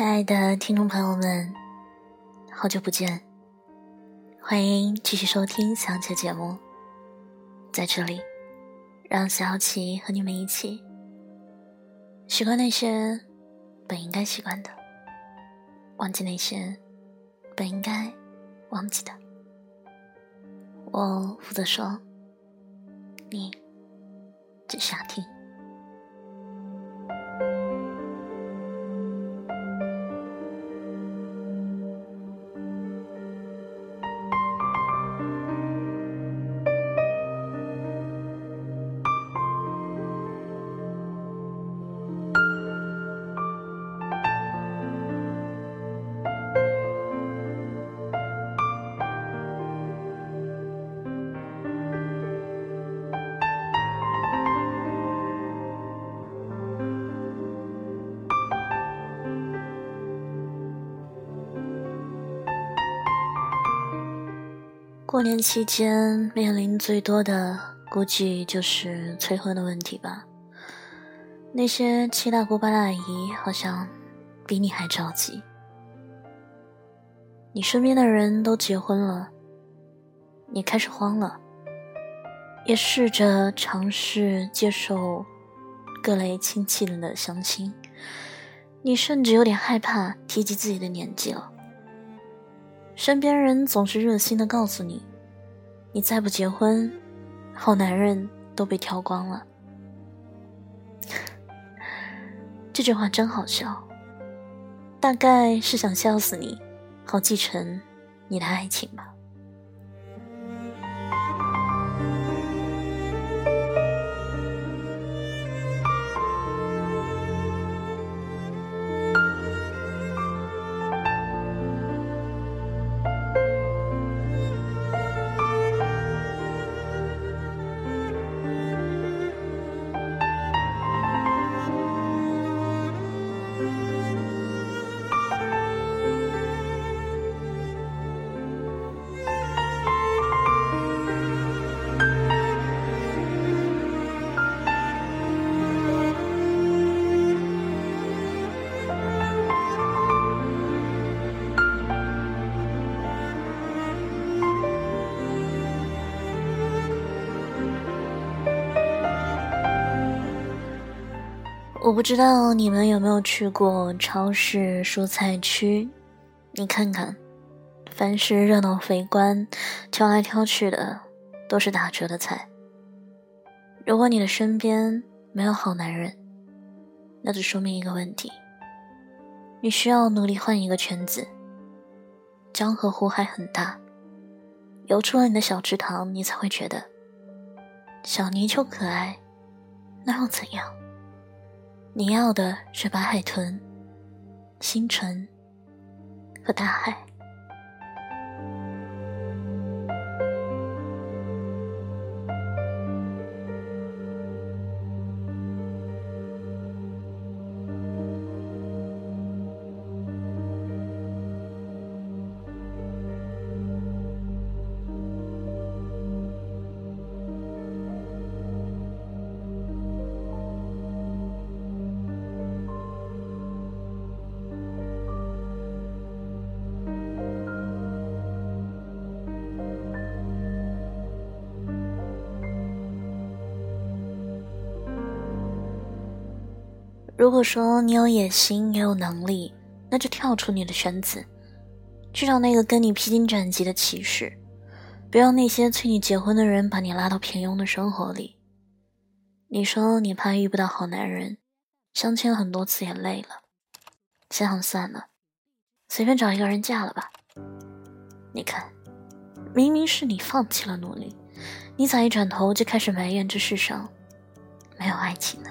亲爱的听众朋友们，好久不见，欢迎继续收听小琪节目。在这里，让小琪和你们一起习惯那些本应该习惯的，忘记那些本应该忘记的。我负责说，你只想听。过年期间面临最多的，估计就是催婚的问题吧。那些七大姑八大姨好像比你还着急。你身边的人都结婚了，你开始慌了，也试着尝试接受各类亲戚的相亲，你甚至有点害怕提及自己的年纪了。身边人总是热心的告诉你，你再不结婚，好男人都被挑光了。这句话真好笑，大概是想笑死你，好继承你的爱情吧。我不知道你们有没有去过超市蔬菜区，你看看，凡是热闹围观、挑来挑去的，都是打折的菜。如果你的身边没有好男人，那就说明一个问题：你需要努力换一个圈子。江河湖海很大，游出了你的小池塘，你才会觉得小泥鳅可爱，那又怎样？你要的是白海豚、星辰和大海。如果说你有野心也有能力，那就跳出你的圈子，去找那个跟你披荆斩棘的骑士，别让那些催你结婚的人把你拉到平庸的生活里。你说你怕遇不到好男人，相亲很多次也累了，想想算了，随便找一个人嫁了吧。你看，明明是你放弃了努力，你咋一转头就开始埋怨这世上没有爱情呢？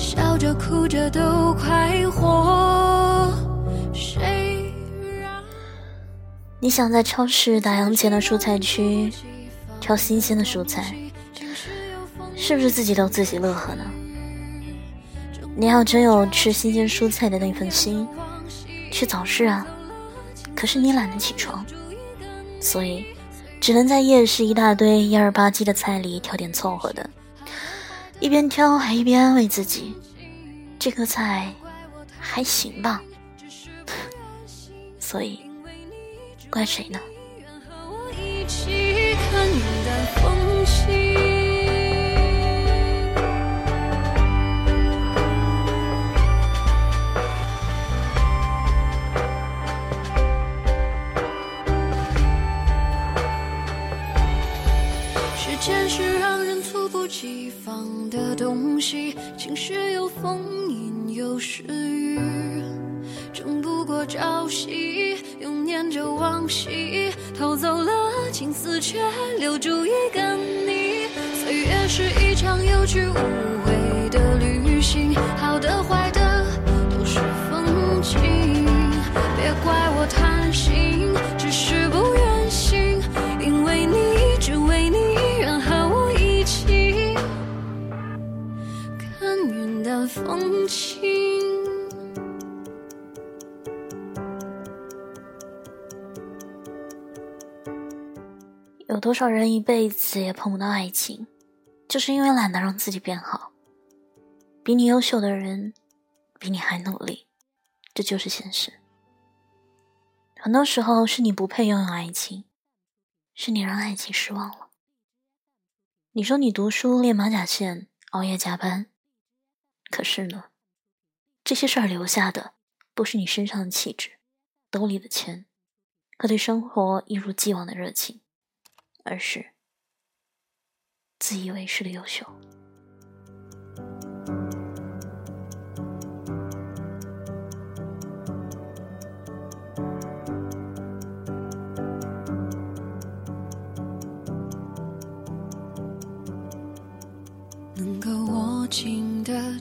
笑着哭着都快活。谁让你想在超市打烊前的蔬菜区挑新鲜的蔬菜，是不是自己都自己乐呵呢？你要真有吃新鲜蔬菜的那份心，去早市啊！可是你懒得起床，所以只能在夜市一大堆蔫儿吧唧的菜里挑点凑合的，一边挑还一边安慰自己：这个菜还行吧。所以，怪谁呢？不及防的东西晴时有风，阴有时雨，争不过朝夕，又念着往昔，偷走了青丝，却留住一个你。岁月是一场有去无回的旅行，好的坏的风轻。有多少人一辈子也碰不到爱情，就是因为懒得让自己变好。比你优秀的人，比你还努力，这就是现实。很多时候是你不配拥有爱情，是你让爱情失望了。你说你读书练马甲线，熬夜加班。可是呢，这些事儿留下的不是你身上的气质、兜里的钱和对生活一如既往的热情，而是自以为是的优秀。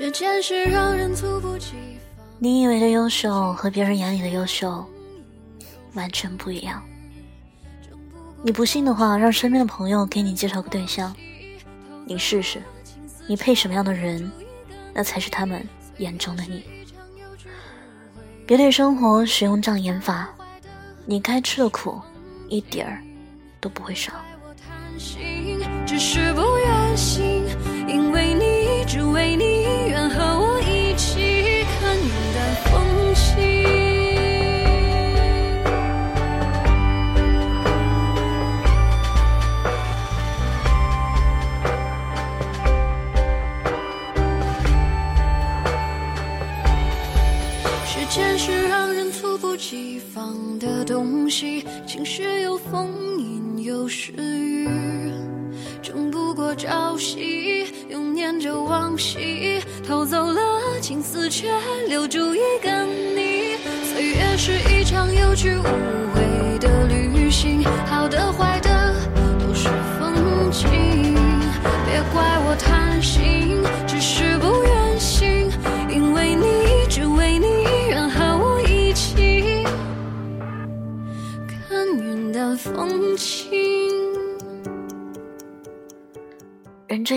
时间是让人猝不及防？你以为的优秀和别人眼里的优秀完全不一样。你不信的话，让身边的朋友给你介绍个对象，你试试，你配什么样的人，那才是他们眼中的你。别对生活使用障眼法，你该吃的苦一点儿都不会少。只是不愿醒，只为你，愿和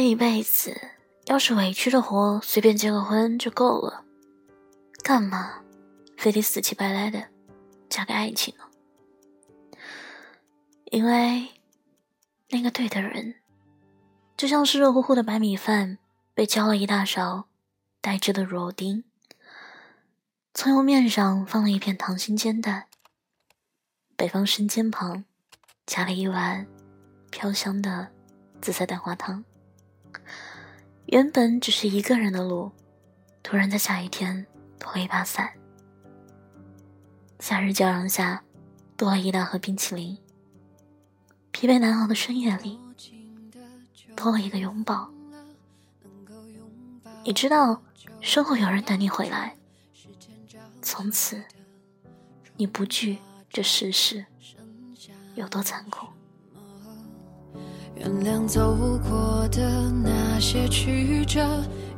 这一辈子，要是委屈的活，随便结个婚就够了，干嘛非得死乞白赖的嫁给爱情呢？因为那个对的人，就像是热乎乎的白米饭被浇了一大勺带汁的肉丁，葱油面上放了一片溏心煎蛋，北方生煎旁加了一碗飘香的紫色蛋花汤。原本只是一个人的路，突然在下雨天多了一把伞。夏日骄阳下，多了一大盒冰淇淋。疲惫难熬的深夜里，多了一个拥抱。你知道，身后有人等你回来。从此，你不惧这世事有多残酷。原谅走过的那些曲折，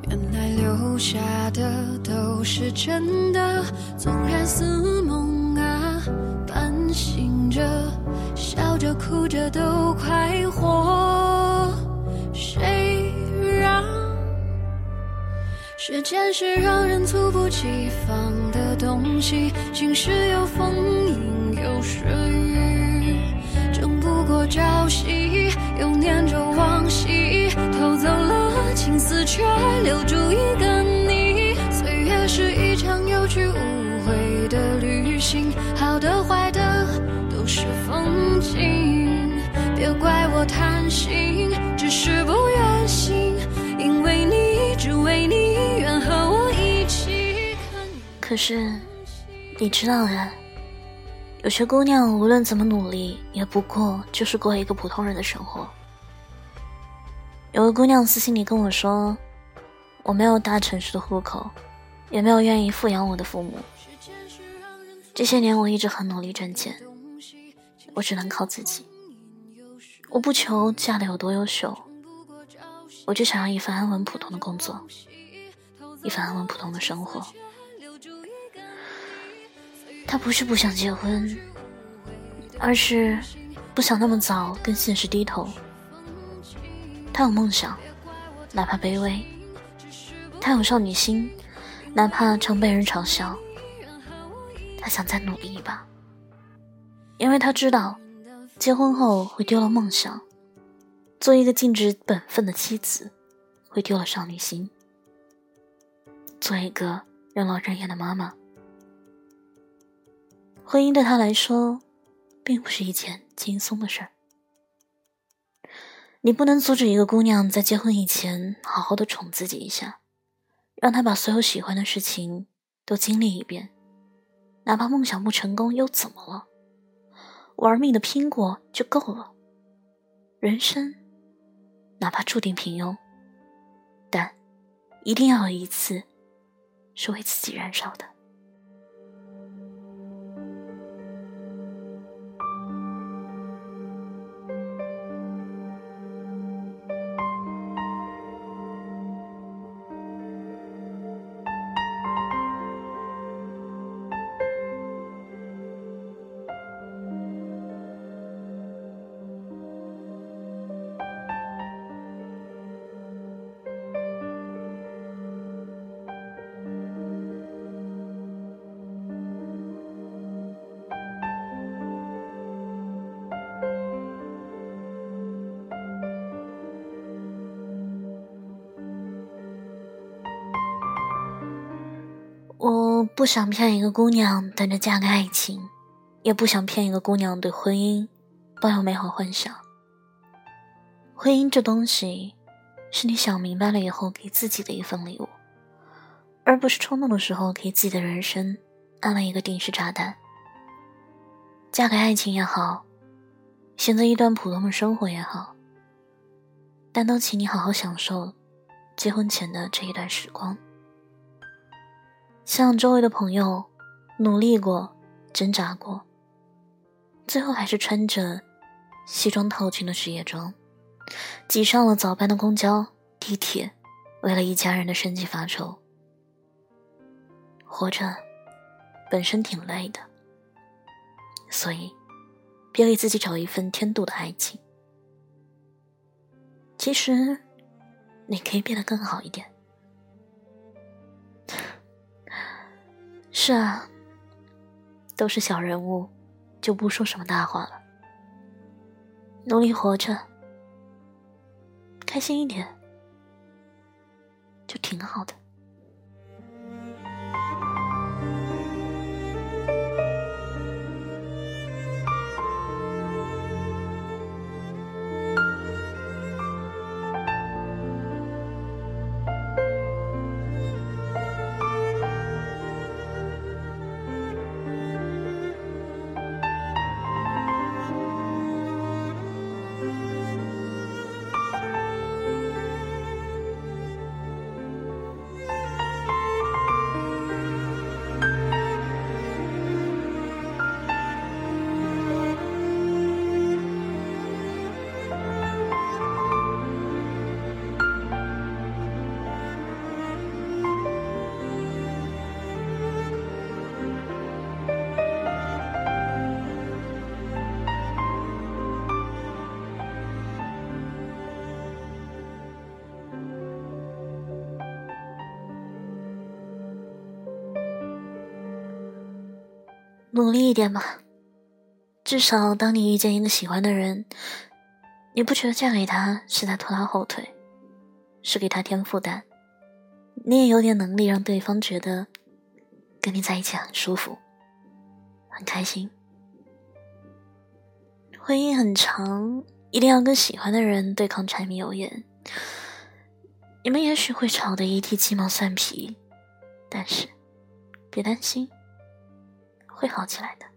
原来留下的都是真的。纵然似梦啊，半醒着，笑着哭着都快活。谁让时间是让人猝不及防的东西？晴时有风，阴有时雨，过朝夕。又念着往昔，偷走了青丝，却留住一个你。岁月是一场有去无回的旅行，好的坏的都是风景。别怪我贪心，只是不愿醒，因为你，只为你，愿和我一起。可是，你知道的。有些姑娘无论怎么努力，也不过就是过一个普通人的生活。有个姑娘私信里跟我说：“我没有大城市的户口，也没有愿意富养我的父母。这些年我一直很努力挣钱，我只能靠自己。我不求嫁得有多优秀，我就想要一份安稳普通的工作，一份安稳普通的生活。”他不是不想结婚，而是不想那么早跟现实低头。他有梦想，哪怕卑微；他有少女心，哪怕常被人嘲笑。他想再努力一把，因为他知道，结婚后会丢了梦想，做一个尽职本分的妻子会丢了少女心，做一个任劳任怨的妈妈。婚姻对他来说，并不是一件轻松的事儿。你不能阻止一个姑娘在结婚以前好好的宠自己一下，让她把所有喜欢的事情都经历一遍，哪怕梦想不成功又怎么了？玩命的拼过就够了。人生，哪怕注定平庸，但一定要有一次是为自己燃烧的。不想骗一个姑娘等着嫁给爱情，也不想骗一个姑娘对婚姻抱有美好幻想。婚姻这东西，是你想明白了以后给自己的一份礼物，而不是冲动的时候给自己的人生安了一个定时炸弹。嫁给爱情也好，选择一段普通的生活也好，但都请你好好享受结婚前的这一段时光。像周围的朋友，努力过，挣扎过，最后还是穿着西装套裙的职业装，挤上了早班的公交、地铁，为了一家人的生计发愁。活着本身挺累的，所以别给自己找一份添堵的爱情。其实，你可以变得更好一点。是啊，都是小人物，就不说什么大话了。努力活着，开心一点，就挺好的。努力一点吧。至少当你遇见一个喜欢的人，你不觉得嫁给他是在拖他后腿，是给他添负担，你也有点能力让对方觉得跟你在一起很舒服，很开心。婚姻很长，一定要跟喜欢的人对抗柴米油盐。你们也许会吵得一地鸡毛蒜皮，但是别担心，会好起来的。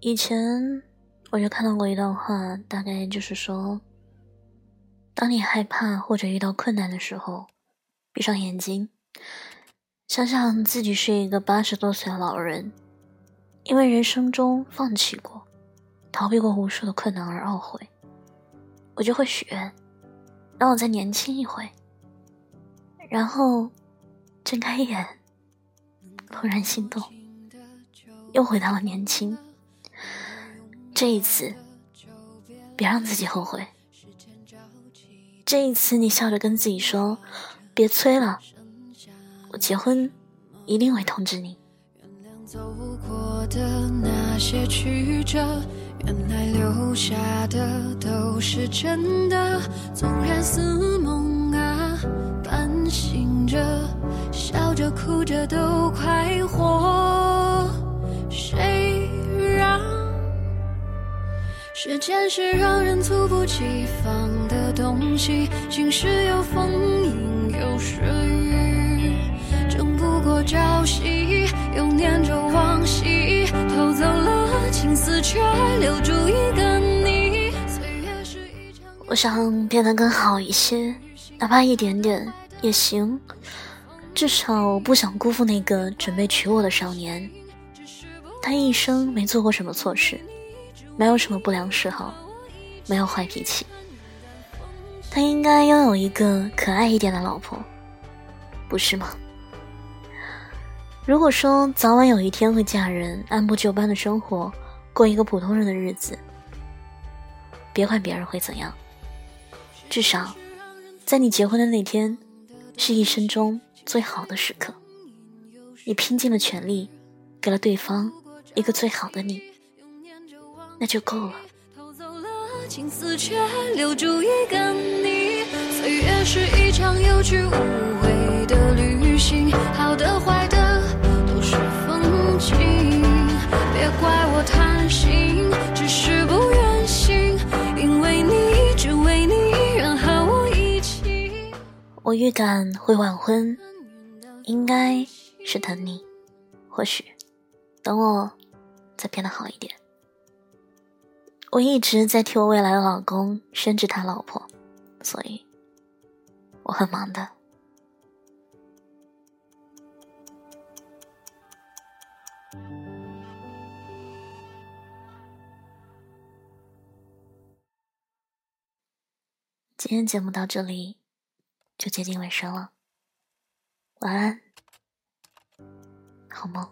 以前我就看到过一段话，大概就是说：当你害怕或者遇到困难的时候，闭上眼睛，想想自己是一个八十多岁的老人，因为人生中放弃过、逃避过无数的困难而懊悔。我就会许愿，让我再年轻一回，然后睁开眼，怦然心动，又回到了年轻。这一次，别让自己后悔。这一次，你笑着跟自己说：“别催了，我结婚一定会通知你。”走过的那些曲折，原来留下的都是真的。纵然似梦啊，半醒着，笑着哭着都快活。谁？时间是让人猝不及防的东西，晴时有风，阴有时雨，争不过朝夕，又念着往昔，偷走了青丝，却留住一个你。岁月是一场我想变得更好一些，哪怕一点点也行，至少我不想辜负那个准备娶我的少年。他一生没做过什么错事。没有什么不良嗜好，没有坏脾气，他应该拥有一个可爱一点的老婆，不是吗？如果说早晚有一天会嫁人，按部就班的生活，过一个普通人的日子，别管别人会怎样，至少，在你结婚的那天，是一生中最好的时刻，你拼尽了全力，给了对方一个最好的你。那就够了。偷走了青丝，却留住一个你。岁月是一场有去无回的旅行，好的坏的都是风景。别怪我贪心，只是不愿醒。因为你，只为你，愿和我一起。我预感会晚婚，应该是等你，或许等我再变得好一点。我一直在替我未来的老公宣制他老婆，所以我很忙的。今天节目到这里就接近尾声了，晚安，好梦。